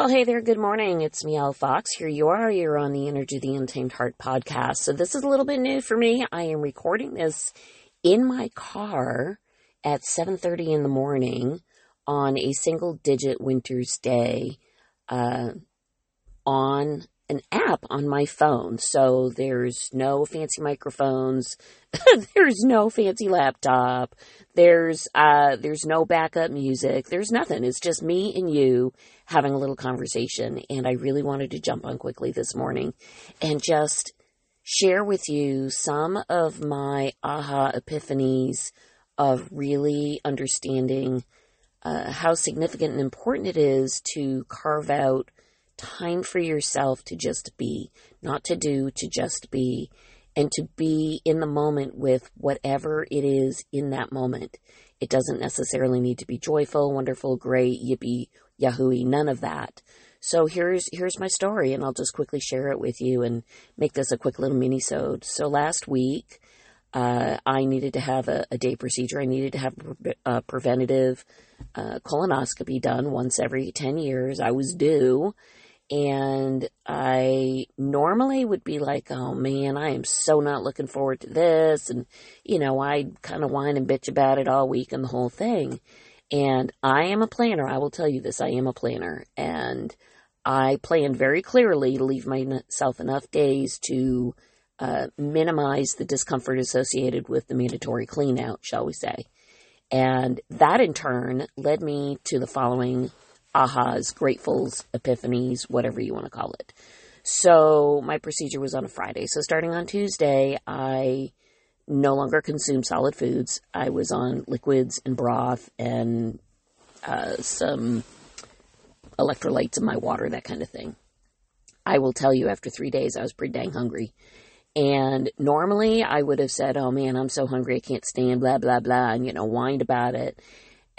Well, hey there, good morning. It's me, Mielle Fox. Here you are. You're on the Energy of the Untamed Heart podcast. So this is a little bit new for me. I am recording this in my car at 7.30 in the morning on a single digit winter's day uh, on an app on my phone. So there's no fancy microphones. there's no fancy laptop. There's uh there's no backup music. There's nothing. It's just me and you having a little conversation and I really wanted to jump on quickly this morning and just share with you some of my aha epiphanies of really understanding uh, how significant and important it is to carve out time for yourself to just be, not to do, to just be, and to be in the moment with whatever it is in that moment. It doesn't necessarily need to be joyful, wonderful, great, yippee, yahooey, none of that. So here's here's my story, and I'll just quickly share it with you and make this a quick little mini-sode. So last week, uh, I needed to have a, a, day procedure. I needed to have a preventative uh, colonoscopy done once every 10 years. I was due, and I normally would be like, oh man, I am so not looking forward to this. And, you know, I'd kind of whine and bitch about it all week and the whole thing. And I am a planner. I will tell you this. I am a planner. And I planned very clearly to leave myself enough days to uh, minimize the discomfort associated with the mandatory clean out, shall we say. And that in turn led me to the following ahas, gratefuls, epiphanies, whatever you want to call it. So my procedure was on a Friday. So starting on Tuesday, I no longer consumed solid foods. I was on liquids and broth and uh, some electrolytes in my water, that kind of thing. I will tell you, after three days, I was pretty dang hungry. And normally I would have said, oh man, I'm so hungry, I can't stand, blah, blah, blah, and, you know, whined about it.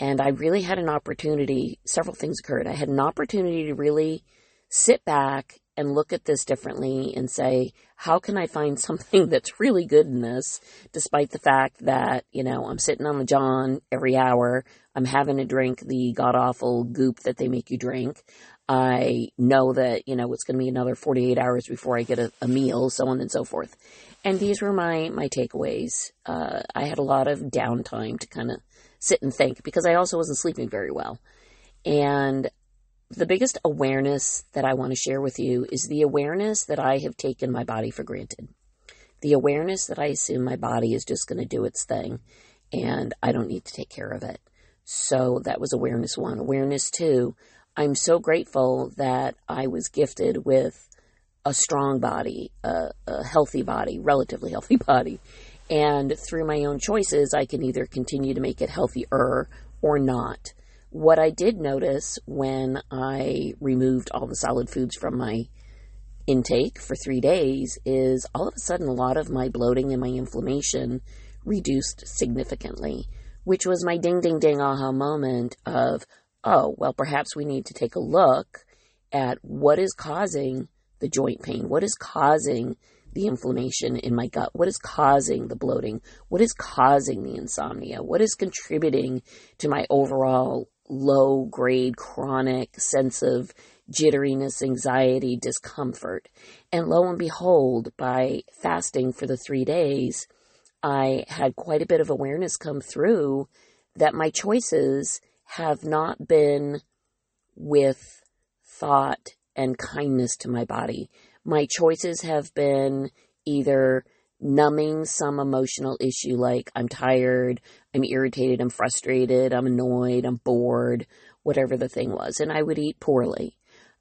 And I really had an opportunity, several things occurred. I had an opportunity to really sit back and look at this differently and say, how can I find something that's really good in this, despite the fact that, you know, I'm sitting on the John every hour, I'm having to drink the god awful goop that they make you drink. I know that, you know, it's going to be another 48 hours before I get a, a, meal, so on and so forth. And these were my, my takeaways. Uh, I had a lot of downtime to kind of sit and think because I also wasn't sleeping very well. And the biggest awareness that I want to share with you is the awareness that I have taken my body for granted. The awareness that I assume my body is just going to do its thing and I don't need to take care of it. So that was awareness one. Awareness two, I'm so grateful that I was gifted with a strong body, a, a healthy body, relatively healthy body, and through my own choices, I can either continue to make it healthier or not. What I did notice when I removed all the solid foods from my intake for three days is all of a sudden a lot of my bloating and my inflammation reduced significantly, which was my ding, ding, ding aha moment of, oh, well, perhaps we need to take a look at what is causing the joint pain, what is causing the inflammation in my gut? What is causing the bloating? What is causing the insomnia? What is contributing to my overall low grade chronic sense of jitteriness, anxiety, discomfort? And lo and behold, by fasting for the three days, I had quite a bit of awareness come through that my choices have not been with thought and kindness to my body my choices have been either numbing some emotional issue like I'm tired, I'm irritated, I'm frustrated, I'm annoyed, I'm bored, whatever the thing was. And I would eat poorly.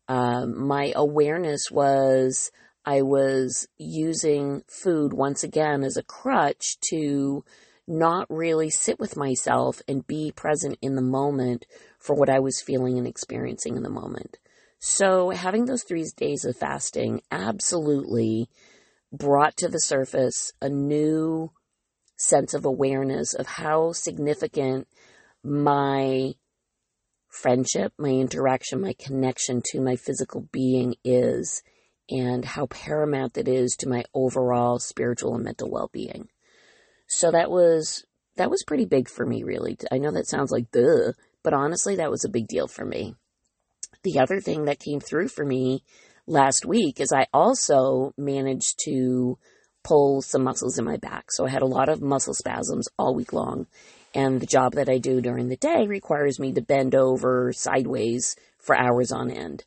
Um, my awareness was I was using food once again as a crutch to not really sit with myself and be present in the moment for what I was feeling and experiencing in the moment. So, having those three days of fasting absolutely brought to the surface a new sense of awareness of how significant my friendship, my interaction, my connection to my physical being is, and how paramount it is to my overall spiritual and mental well being. So, that was. That was pretty big for me, really. I know that sounds like duh, but honestly, that was a big deal for me. The other thing that came through for me last week is I also managed to pull some muscles in my back. So I had a lot of muscle spasms all week long. And the job that I do during the day requires me to bend over sideways for hours on end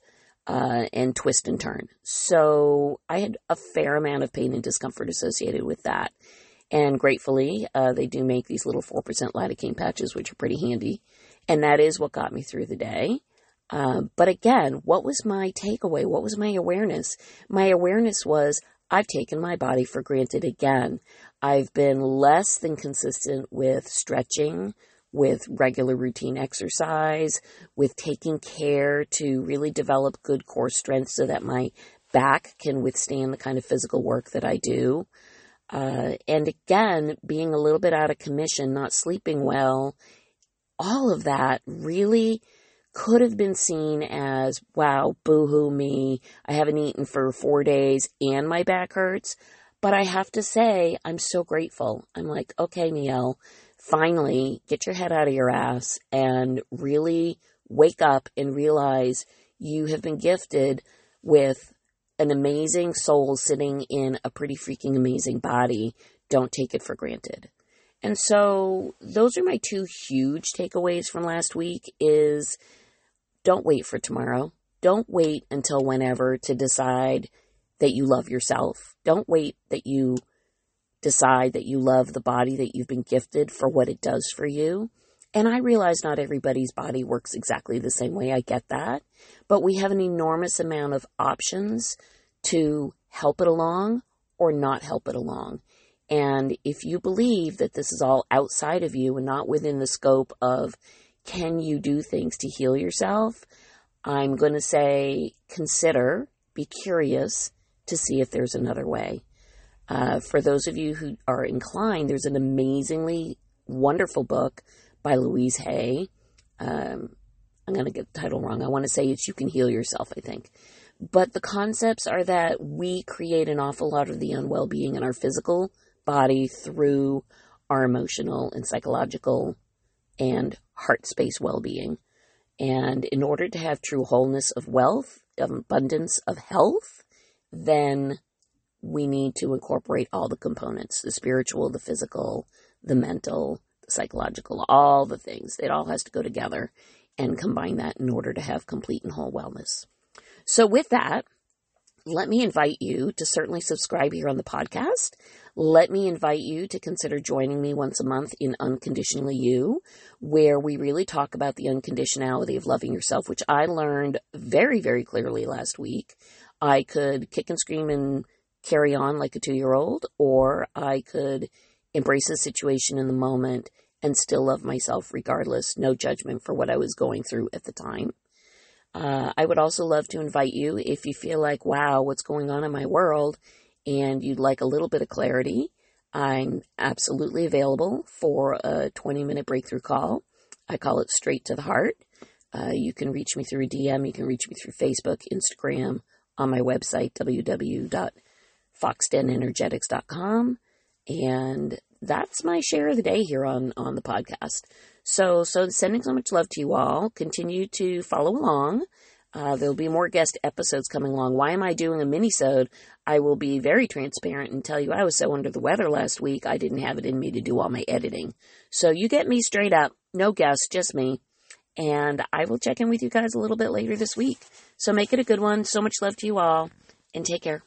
uh, and twist and turn. So I had a fair amount of pain and discomfort associated with that. And gratefully, uh, they do make these little 4% lidocaine patches, which are pretty handy. And that is what got me through the day. Uh, but again, what was my takeaway? What was my awareness? My awareness was I've taken my body for granted again. I've been less than consistent with stretching, with regular routine exercise, with taking care to really develop good core strength so that my back can withstand the kind of physical work that I do. Uh, and again, being a little bit out of commission, not sleeping well, all of that really could have been seen as, wow, boohoo me. I haven't eaten for four days and my back hurts. But I have to say, I'm so grateful. I'm like, okay, Mielle, finally get your head out of your ass and really wake up and realize you have been gifted with an amazing soul sitting in a pretty freaking amazing body. Don't take it for granted. And so those are my two huge takeaways from last week is don't wait for tomorrow. Don't wait until whenever to decide that you love yourself. Don't wait that you decide that you love the body that you've been gifted for what it does for you. And I realize not everybody's body works exactly the same way. I get that. But we have an enormous amount of options to help it along or not help it along. And if you believe that this is all outside of you and not within the scope of can you do things to heal yourself, I'm going to say consider, be curious to see if there's another way. Uh, for those of you who are inclined, there's an amazingly wonderful book by Louise Hay. Um, I'm going to get the title wrong. I want to say it's You Can Heal Yourself, I think. But the concepts are that we create an awful lot of the unwell being in our physical body through our emotional and psychological and heart space well being. And in order to have true wholeness of wealth, of abundance of health, then we need to incorporate all the components the spiritual, the physical, the mental, psychological, all the things. It all has to go together and combine that in order to have complete and whole wellness. So, with that, let me invite you to certainly subscribe here on the podcast. Let me invite you to consider joining me once a month in Unconditionally You, where we really talk about the unconditionality of loving yourself, which I learned very, very clearly last week. I could kick and scream and carry on like a two year old, or I could embrace the situation in the moment and still love myself regardless, no judgment for what I was going through at the time. Uh, I would also love to invite you if you feel like, wow, what's going on in my world, and you'd like a little bit of clarity. I'm absolutely available for a 20 minute breakthrough call. I call it straight to the heart. Uh, you can reach me through DM. You can reach me through Facebook, Instagram, on my website, www.foxdenenergetics.com. And that's my share of the day here on, on the podcast. So, so sending so much love to you all. Continue to follow along. Uh, there'll be more guest episodes coming along. Why am I doing a mini-sode? I will be very transparent and tell you I was so under the weather last week, I didn't have it in me to do all my editing. So you get me straight up. No guests, just me. And I will check in with you guys a little bit later this week. So make it a good one. So much love to you all and take care.